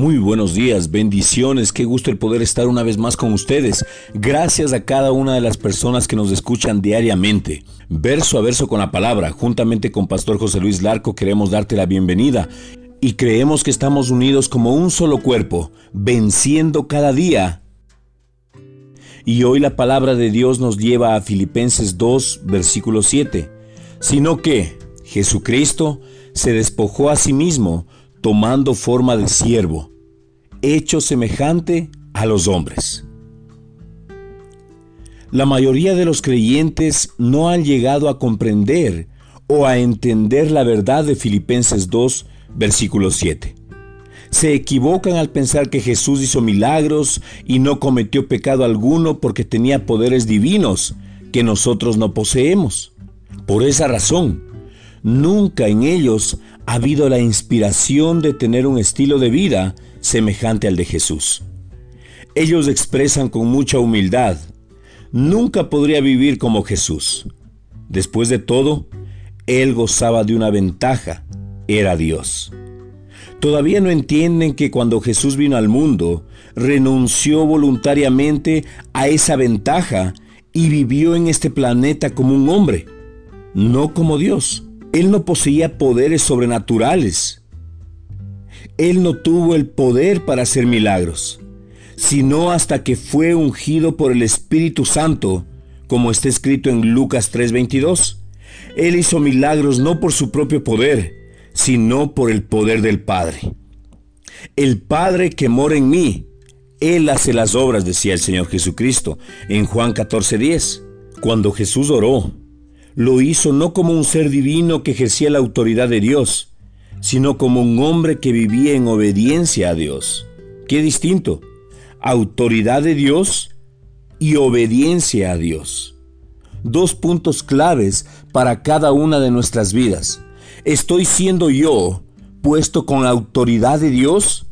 Muy buenos días, bendiciones, qué gusto el poder estar una vez más con ustedes. Gracias a cada una de las personas que nos escuchan diariamente. Verso a verso con la palabra, juntamente con Pastor José Luis Larco queremos darte la bienvenida y creemos que estamos unidos como un solo cuerpo, venciendo cada día. Y hoy la palabra de Dios nos lleva a Filipenses 2, versículo 7, sino que Jesucristo se despojó a sí mismo, tomando forma de siervo, hecho semejante a los hombres. La mayoría de los creyentes no han llegado a comprender o a entender la verdad de Filipenses 2, versículo 7. Se equivocan al pensar que Jesús hizo milagros y no cometió pecado alguno porque tenía poderes divinos que nosotros no poseemos. Por esa razón, nunca en ellos ha habido la inspiración de tener un estilo de vida semejante al de Jesús. Ellos expresan con mucha humildad, nunca podría vivir como Jesús. Después de todo, Él gozaba de una ventaja, era Dios. Todavía no entienden que cuando Jesús vino al mundo, renunció voluntariamente a esa ventaja y vivió en este planeta como un hombre, no como Dios. Él no poseía poderes sobrenaturales. Él no tuvo el poder para hacer milagros, sino hasta que fue ungido por el Espíritu Santo, como está escrito en Lucas 3:22. Él hizo milagros no por su propio poder, sino por el poder del Padre. El Padre que mora en mí, Él hace las obras, decía el Señor Jesucristo en Juan 14:10. Cuando Jesús oró, lo hizo no como un ser divino que ejercía la autoridad de Dios, sino como un hombre que vivía en obediencia a Dios. Qué distinto. Autoridad de Dios y obediencia a Dios. Dos puntos claves para cada una de nuestras vidas. ¿Estoy siendo yo puesto con la autoridad de Dios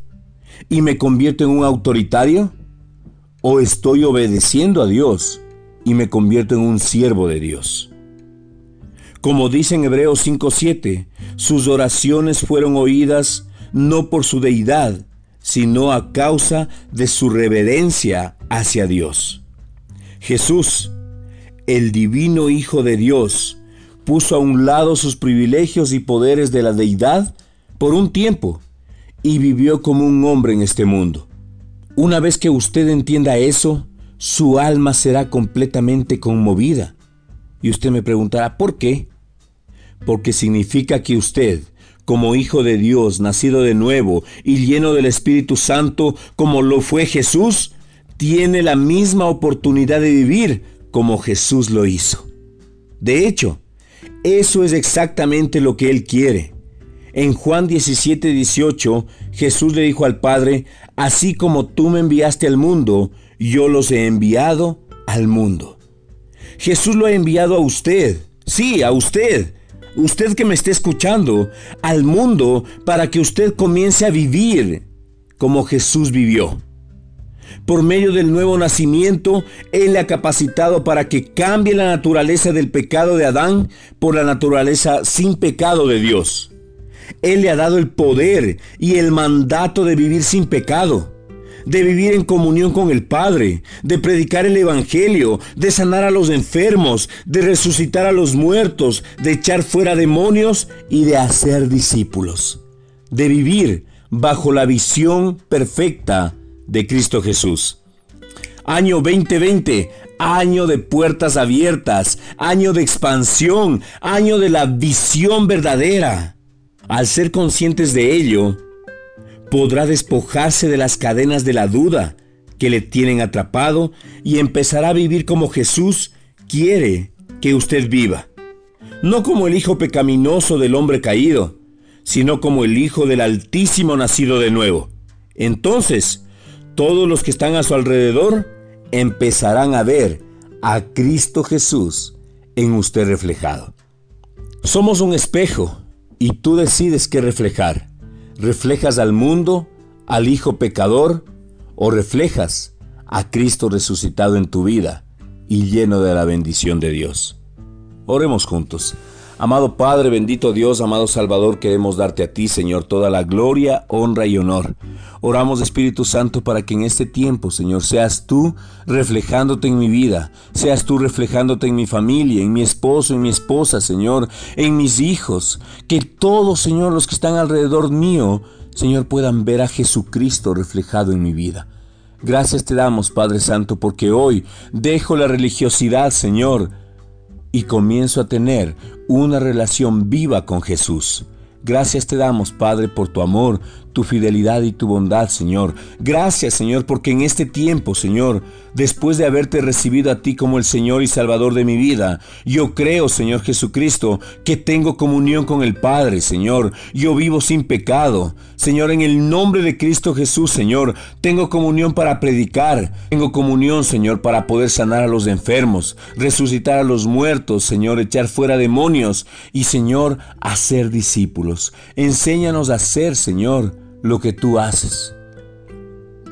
y me convierto en un autoritario? ¿O estoy obedeciendo a Dios y me convierto en un siervo de Dios? Como dice en Hebreos 5:7, sus oraciones fueron oídas no por su deidad, sino a causa de su reverencia hacia Dios. Jesús, el divino Hijo de Dios, puso a un lado sus privilegios y poderes de la deidad por un tiempo y vivió como un hombre en este mundo. Una vez que usted entienda eso, su alma será completamente conmovida. Y usted me preguntará, ¿por qué? porque significa que usted, como hijo de Dios, nacido de nuevo y lleno del Espíritu Santo, como lo fue Jesús, tiene la misma oportunidad de vivir como Jesús lo hizo. De hecho, eso es exactamente lo que Él quiere. En Juan 17, 18, Jesús le dijo al Padre, así como tú me enviaste al mundo, yo los he enviado al mundo. Jesús lo ha enviado a usted, sí, a usted, usted que me esté escuchando, al mundo para que usted comience a vivir como Jesús vivió. Por medio del nuevo nacimiento, Él le ha capacitado para que cambie la naturaleza del pecado de Adán por la naturaleza sin pecado de Dios. Él le ha dado el poder y el mandato de vivir sin pecado de vivir en comunión con el Padre, de predicar el Evangelio, de sanar a los enfermos, de resucitar a los muertos, de echar fuera demonios y de hacer discípulos, de vivir bajo la visión perfecta de Cristo Jesús. Año 2020, año de puertas abiertas, año de expansión, año de la visión verdadera. Al ser conscientes de ello, podrá despojarse de las cadenas de la duda que le tienen atrapado y empezará a vivir como Jesús quiere que usted viva. No como el hijo pecaminoso del hombre caído, sino como el hijo del Altísimo nacido de nuevo. Entonces, todos los que están a su alrededor empezarán a ver a Cristo Jesús en usted reflejado. Somos un espejo y tú decides qué reflejar. ¿Reflejas al mundo, al Hijo pecador, o reflejas a Cristo resucitado en tu vida y lleno de la bendición de Dios? Oremos juntos. Amado Padre, bendito Dios, amado Salvador, queremos darte a ti, Señor, toda la gloria, honra y honor. Oramos, Espíritu Santo, para que en este tiempo, Señor, seas tú reflejándote en mi vida, seas tú reflejándote en mi familia, en mi esposo, en mi esposa, Señor, en mis hijos. Que todos, Señor, los que están alrededor mío, Señor, puedan ver a Jesucristo reflejado en mi vida. Gracias te damos, Padre Santo, porque hoy dejo la religiosidad, Señor, y comienzo a tener una relación viva con Jesús. Gracias te damos, Padre, por tu amor, tu fidelidad y tu bondad, Señor. Gracias, Señor, porque en este tiempo, Señor, después de haberte recibido a ti como el Señor y Salvador de mi vida, yo creo, Señor Jesucristo, que tengo comunión con el Padre, Señor. Yo vivo sin pecado. Señor, en el nombre de Cristo Jesús, Señor, tengo comunión para predicar. Tengo comunión, Señor, para poder sanar a los enfermos, resucitar a los muertos, Señor, echar fuera demonios y, Señor, hacer discípulos. Enséñanos a ser, Señor, lo que tú haces.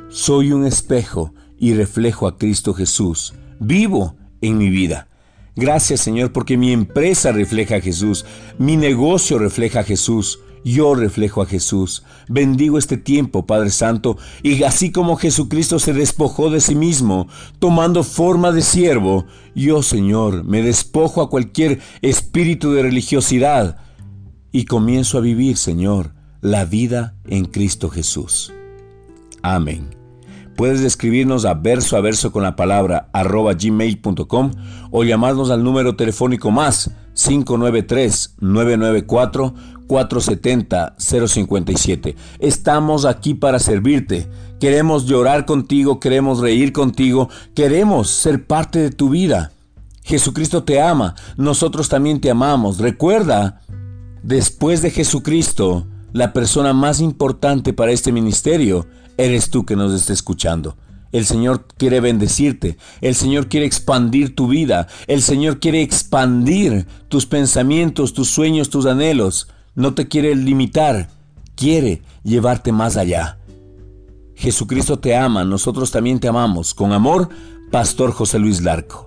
Soy un espejo y reflejo a Cristo Jesús, vivo en mi vida. Gracias Señor porque mi empresa refleja a Jesús, mi negocio refleja a Jesús, yo reflejo a Jesús. Bendigo este tiempo, Padre Santo, y así como Jesucristo se despojó de sí mismo, tomando forma de siervo, yo, Señor, me despojo a cualquier espíritu de religiosidad y comienzo a vivir, Señor, la vida en Cristo Jesús. Amén. Puedes escribirnos a verso a verso con la palabra arroba gmail.com o llamarnos al número telefónico más 593-994-470-057. Estamos aquí para servirte. Queremos llorar contigo, queremos reír contigo, queremos ser parte de tu vida. Jesucristo te ama, nosotros también te amamos. Recuerda, después de Jesucristo, la persona más importante para este ministerio eres tú que nos está escuchando. El Señor quiere bendecirte, el Señor quiere expandir tu vida, el Señor quiere expandir tus pensamientos, tus sueños, tus anhelos. No te quiere limitar, quiere llevarte más allá. Jesucristo te ama, nosotros también te amamos. Con amor, Pastor José Luis Larco.